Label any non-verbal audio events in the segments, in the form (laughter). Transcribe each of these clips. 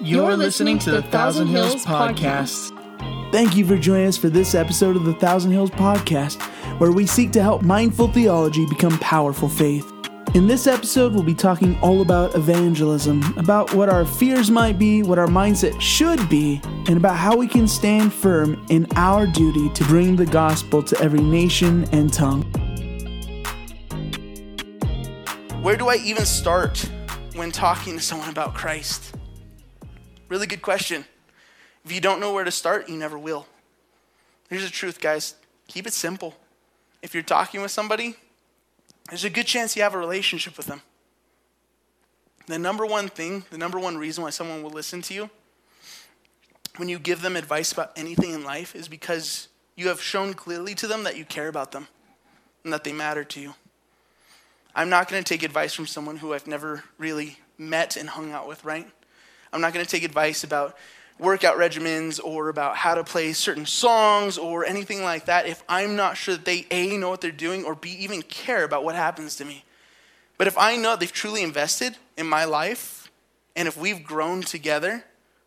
You're listening to the Thousand Hills Podcast. Thank you for joining us for this episode of the Thousand Hills Podcast, where we seek to help mindful theology become powerful faith. In this episode, we'll be talking all about evangelism, about what our fears might be, what our mindset should be, and about how we can stand firm in our duty to bring the gospel to every nation and tongue. Where do I even start when talking to someone about Christ? Really good question. If you don't know where to start, you never will. Here's the truth, guys keep it simple. If you're talking with somebody, there's a good chance you have a relationship with them. The number one thing, the number one reason why someone will listen to you when you give them advice about anything in life is because you have shown clearly to them that you care about them and that they matter to you. I'm not going to take advice from someone who I've never really met and hung out with, right? I'm not going to take advice about workout regimens or about how to play certain songs or anything like that if I'm not sure that they A, know what they're doing, or B, even care about what happens to me. But if I know they've truly invested in my life and if we've grown together,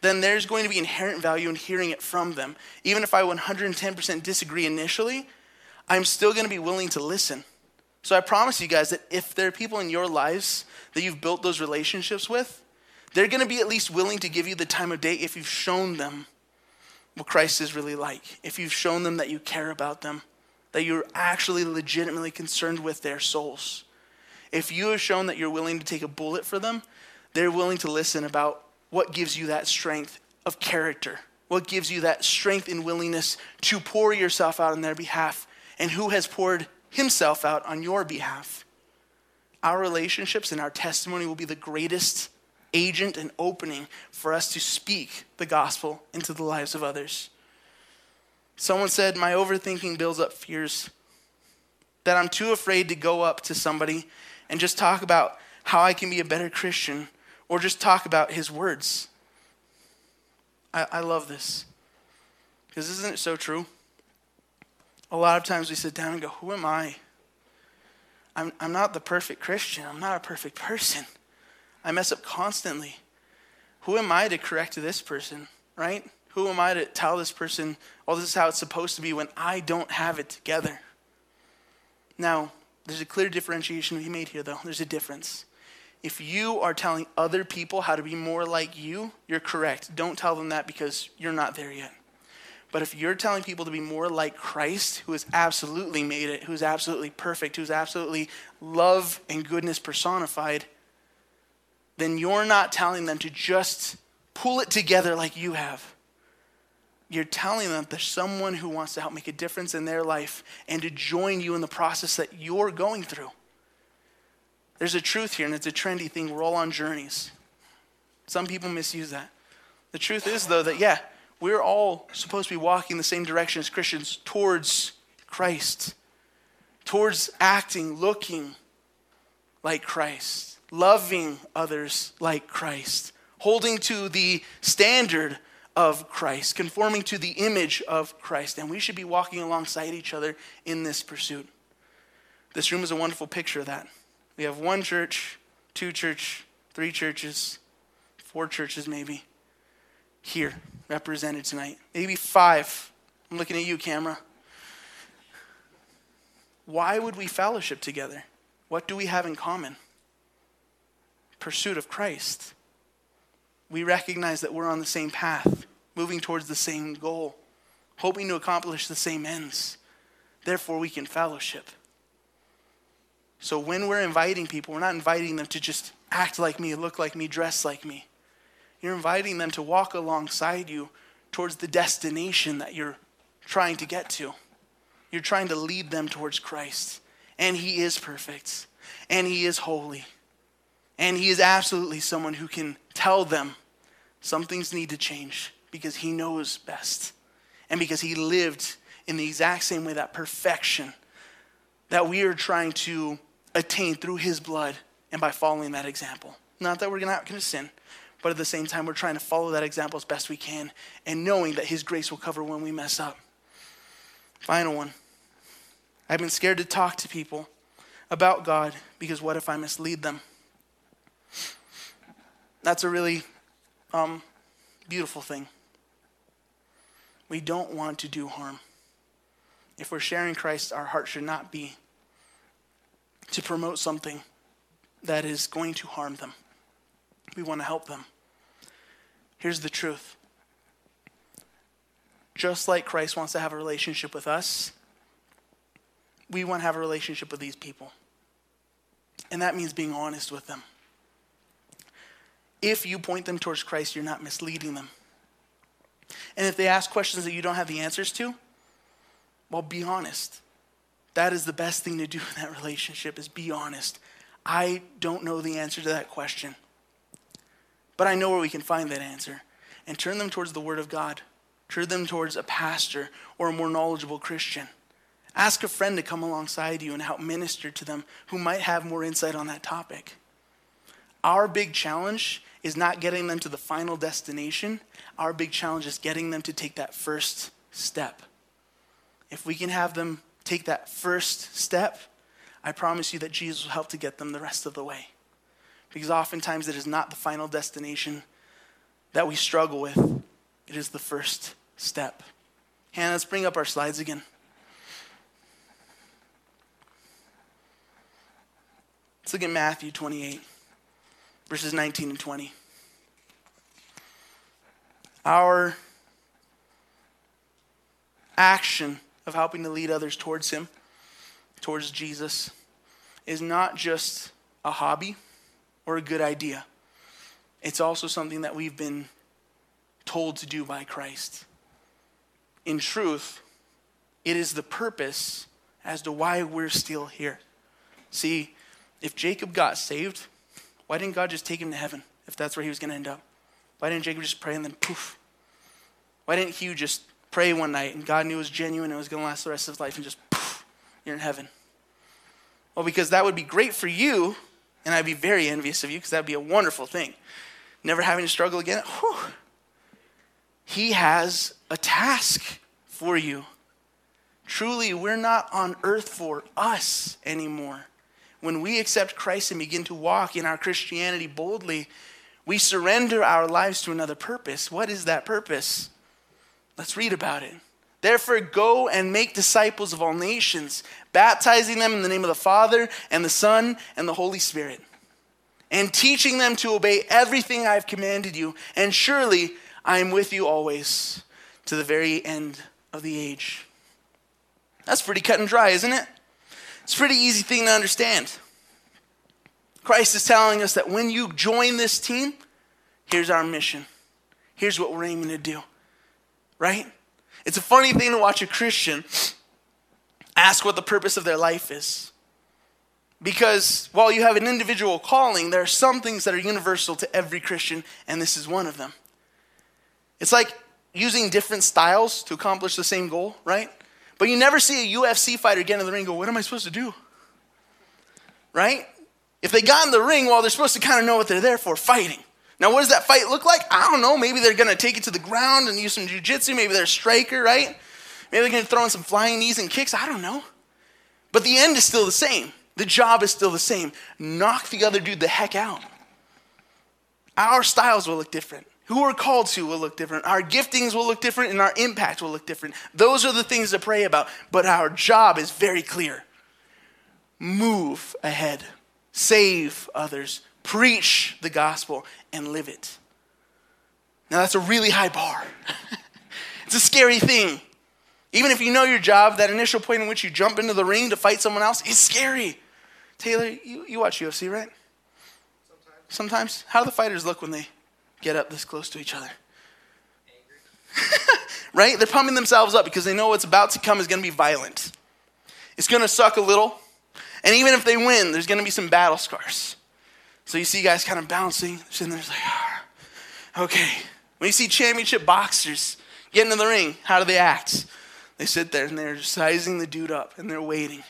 then there's going to be inherent value in hearing it from them. Even if I 110% disagree initially, I'm still going to be willing to listen. So I promise you guys that if there are people in your lives that you've built those relationships with, they're going to be at least willing to give you the time of day if you've shown them what Christ is really like, if you've shown them that you care about them, that you're actually legitimately concerned with their souls. If you have shown that you're willing to take a bullet for them, they're willing to listen about what gives you that strength of character, what gives you that strength and willingness to pour yourself out on their behalf, and who has poured himself out on your behalf. Our relationships and our testimony will be the greatest agent and opening for us to speak the gospel into the lives of others. Someone said, My overthinking builds up fears. That I'm too afraid to go up to somebody and just talk about how I can be a better Christian or just talk about his words. I, I love this. Because isn't it so true? A lot of times we sit down and go, Who am I? I'm, I'm not the perfect Christian. I'm not a perfect person. I mess up constantly. Who am I to correct this person, right? Who am I to tell this person, oh, this is how it's supposed to be when I don't have it together? Now, there's a clear differentiation to be made here, though. There's a difference. If you are telling other people how to be more like you, you're correct. Don't tell them that because you're not there yet. But if you're telling people to be more like Christ, who has absolutely made it, who's absolutely perfect, who's absolutely love and goodness personified, then you're not telling them to just pull it together like you have. You're telling them there's someone who wants to help make a difference in their life and to join you in the process that you're going through. There's a truth here, and it's a trendy thing. We're all on journeys. Some people misuse that. The truth is, though, that yeah, we're all supposed to be walking the same direction as Christians towards Christ, towards acting, looking like Christ loving others like Christ, holding to the standard of Christ, conforming to the image of Christ. And we should be walking alongside each other in this pursuit. This room is a wonderful picture of that. We have one church, two church, three churches, four churches maybe here represented tonight. Maybe five. I'm looking at you, camera. Why would we fellowship together? What do we have in common? Pursuit of Christ. We recognize that we're on the same path, moving towards the same goal, hoping to accomplish the same ends. Therefore, we can fellowship. So when we're inviting people, we're not inviting them to just act like me, look like me, dress like me. You're inviting them to walk alongside you towards the destination that you're trying to get to. You're trying to lead them towards Christ. And He is perfect, and He is holy. And he is absolutely someone who can tell them some things need to change because he knows best. And because he lived in the exact same way, that perfection that we are trying to attain through his blood and by following that example. Not that we're not going to sin, but at the same time, we're trying to follow that example as best we can and knowing that his grace will cover when we mess up. Final one. I've been scared to talk to people about God because what if I mislead them? That's a really um, Beautiful thing. We don't want to do harm. If we're sharing Christ, our heart should not be to promote something that is going to harm them. We want to help them. Here's the truth just like Christ wants to have a relationship with us, we want to have a relationship with these people. And that means being honest with them. If you point them towards Christ, you're not misleading them. And if they ask questions that you don't have the answers to, well, be honest. That is the best thing to do in that relationship is be honest. I don't know the answer to that question. But I know where we can find that answer. And turn them towards the Word of God. Turn them towards a pastor or a more knowledgeable Christian. Ask a friend to come alongside you and help minister to them who might have more insight on that topic. Our big challenge is not getting them to the final destination. Our big challenge is getting them to take that first step. If we can have them take that first step, I promise you that Jesus will help to get them the rest of the way. Because oftentimes it is not the final destination that we struggle with, it is the first step. Hannah, let's bring up our slides again. Let's look at Matthew 28, verses 19 and 20. Our action of helping to lead others towards Him, towards Jesus, is not just a hobby or a good idea. It's also something that we've been told to do by Christ. In truth, it is the purpose as to why we're still here. See, if Jacob got saved, why didn't God just take him to heaven if that's where he was going to end up? Why didn't Jacob just pray and then poof? Why didn't you just pray one night and God knew it was genuine and it was going to last the rest of his life and just poof, you're in heaven? Well, because that would be great for you, and I'd be very envious of you because that'd be a wonderful thing. Never having to struggle again. Whew. He has a task for you. Truly, we're not on earth for us anymore. When we accept Christ and begin to walk in our Christianity boldly, we surrender our lives to another purpose. What is that purpose? Let's read about it. Therefore, go and make disciples of all nations, baptizing them in the name of the Father and the Son and the Holy Spirit, and teaching them to obey everything I've commanded you. And surely I am with you always to the very end of the age. That's pretty cut and dry, isn't it? It's a pretty easy thing to understand. Christ is telling us that when you join this team, here's our mission. Here's what we're aiming to do. Right? It's a funny thing to watch a Christian ask what the purpose of their life is. Because while you have an individual calling, there are some things that are universal to every Christian, and this is one of them. It's like using different styles to accomplish the same goal, right? But you never see a UFC fighter get in the ring go, What am I supposed to do? Right? If they got in the ring, well, they're supposed to kind of know what they're there for fighting. Now, what does that fight look like? I don't know. Maybe they're going to take it to the ground and use some jujitsu. Maybe they're a striker, right? Maybe they're going to throw in some flying knees and kicks. I don't know. But the end is still the same. The job is still the same. Knock the other dude the heck out. Our styles will look different. Who we're called to will look different. Our giftings will look different and our impact will look different. Those are the things to pray about. But our job is very clear move ahead, save others, preach the gospel, and live it. Now, that's a really high bar. (laughs) it's a scary thing. Even if you know your job, that initial point in which you jump into the ring to fight someone else is scary. Taylor, you, you watch UFC, right? Sometimes. Sometimes. How do the fighters look when they get up this close to each other? (laughs) right? They're pumping themselves up because they know what's about to come is going to be violent. It's going to suck a little. And even if they win, there's going to be some battle scars. So you see guys kind of bouncing, They're sitting there like, ah, okay. When you see championship boxers get into the ring, how do they act? They sit there and they're sizing the dude up and they're waiting.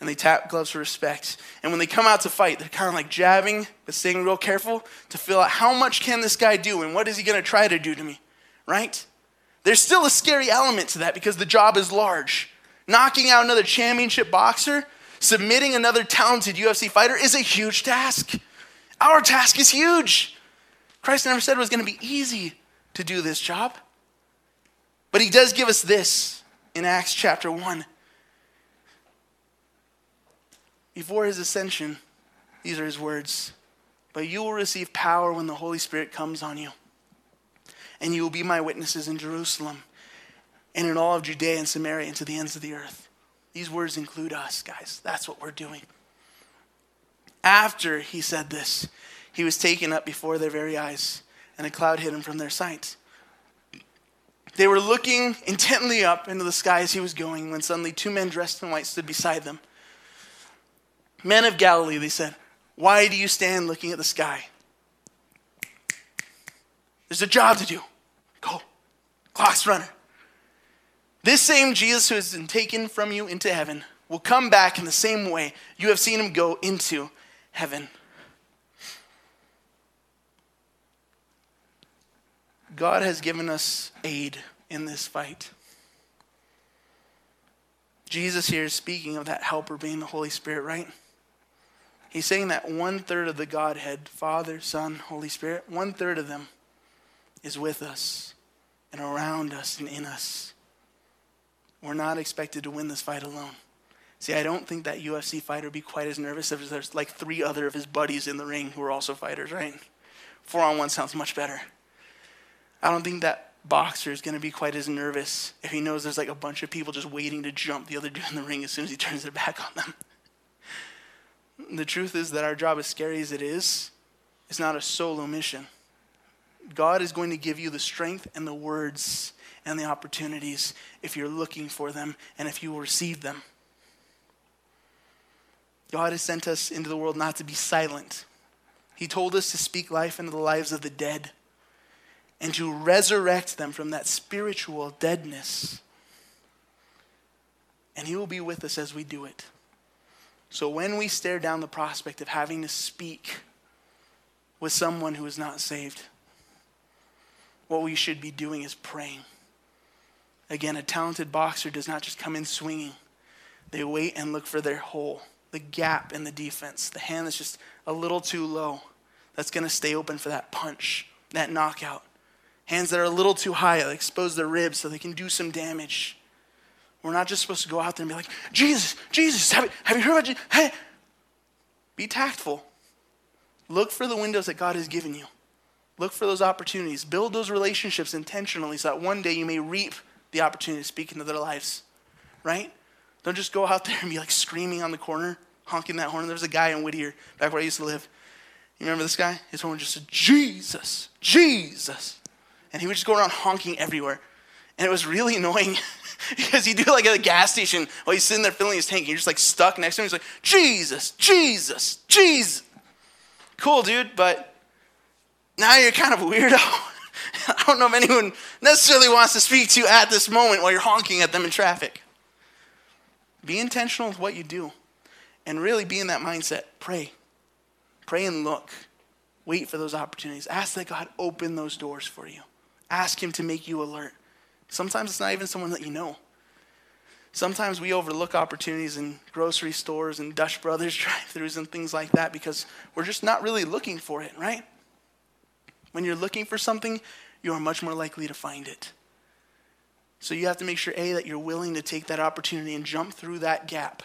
And they tap gloves for respect. And when they come out to fight, they're kind of like jabbing, but staying real careful to feel out how much can this guy do and what is he going to try to do to me, right? There's still a scary element to that because the job is large. Knocking out another championship boxer, submitting another talented UFC fighter is a huge task. Our task is huge. Christ never said it was going to be easy. to do this job. But he does give us this in Acts chapter 1. Before his ascension, these are his words But you will receive power when the Holy Spirit comes on you, and you will be my witnesses in Jerusalem and in all of Judea and Samaria and to the ends of the earth. These words include us, guys. That's what we're doing. After he said this, he was taken up before their very eyes, and a cloud hid him from their sight. They were looking intently up into the sky as he was going when suddenly two men dressed in white stood beside them. Men of Galilee, they said, why do you stand looking at the sky? There's a job to do. Go. Clock's runner. This same Jesus who has been taken from you into heaven will come back in the same way you have seen him go into heaven. God has given us aid in this fight. Jesus here is speaking of that helper being the Holy Spirit, right? He's saying that one third of the Godhead, Father, Son, Holy Spirit, one third of them is with us and around us and in us. We're not expected to win this fight alone. See, I don't think that UFC fighter would be quite as nervous if there's like three other of his buddies in the ring who are also fighters, right? Four on one sounds much better. I don't think that boxer is going to be quite as nervous if he knows there's like a bunch of people just waiting to jump the other dude in the ring as soon as he turns their back on them. The truth is that our job, as scary as it is, is not a solo mission. God is going to give you the strength and the words and the opportunities if you're looking for them and if you will receive them. God has sent us into the world not to be silent. He told us to speak life into the lives of the dead and to resurrect them from that spiritual deadness. And He will be with us as we do it. So when we stare down the prospect of having to speak with someone who is not saved, what we should be doing is praying. Again, a talented boxer does not just come in swinging, they wait and look for their hole, the gap in the defense, the hand that's just a little too low, that's going to stay open for that punch, that knockout. Hands that are a little too high, expose their ribs so they can do some damage. We're not just supposed to go out there and be like, Jesus, Jesus, have you, have you heard about Jesus? Hey. Be tactful. Look for the windows that God has given you. Look for those opportunities. Build those relationships intentionally so that one day you may reap the opportunity to speak into their lives, right? Don't just go out there and be like screaming on the corner, honking that horn. There was a guy in Whittier, back where I used to live. You remember this guy? His horn just said, Jesus, Jesus. And he would just go around honking everywhere. And it was really (laughs) annoying because he'd do like at a gas station while he's sitting there filling his tank. And you're just like stuck next to him. He's like, Jesus, Jesus, Jesus. Cool, dude, but now you're kind of a weirdo. (laughs) I don't know if anyone necessarily wants to speak to you at this moment while you're honking at them in traffic. Be intentional with what you do and really be in that mindset. Pray. Pray and look. Wait for those opportunities. Ask that God open those doors for you. Ask Him to make you alert. Sometimes it's not even someone that you know. Sometimes we overlook opportunities in grocery stores and Dutch Brothers (laughs) drive throughs and things like that because we're just not really looking for it, right? When you're looking for something, you are much more likely to find it. So you have to make sure A, that you're willing to take that opportunity and jump through that gap.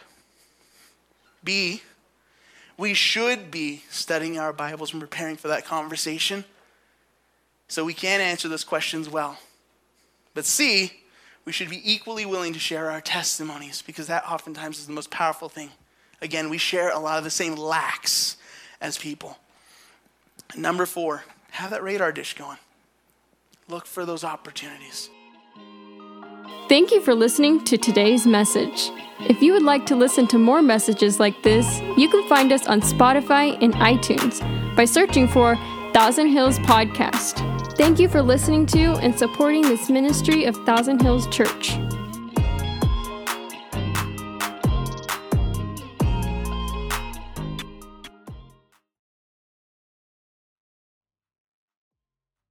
B, we should be studying our Bibles and preparing for that conversation so we can answer those questions well. But C, we should be equally willing to share our testimonies because that oftentimes is the most powerful thing. Again, we share a lot of the same lacks as people. number four, have that radar dish going. Look for those opportunities. Thank you for listening to today's message. If you would like to listen to more messages like this, you can find us on Spotify and iTunes by searching for Thousand Hills Podcast. Thank you for listening to and supporting this ministry of Thousand Hills Church.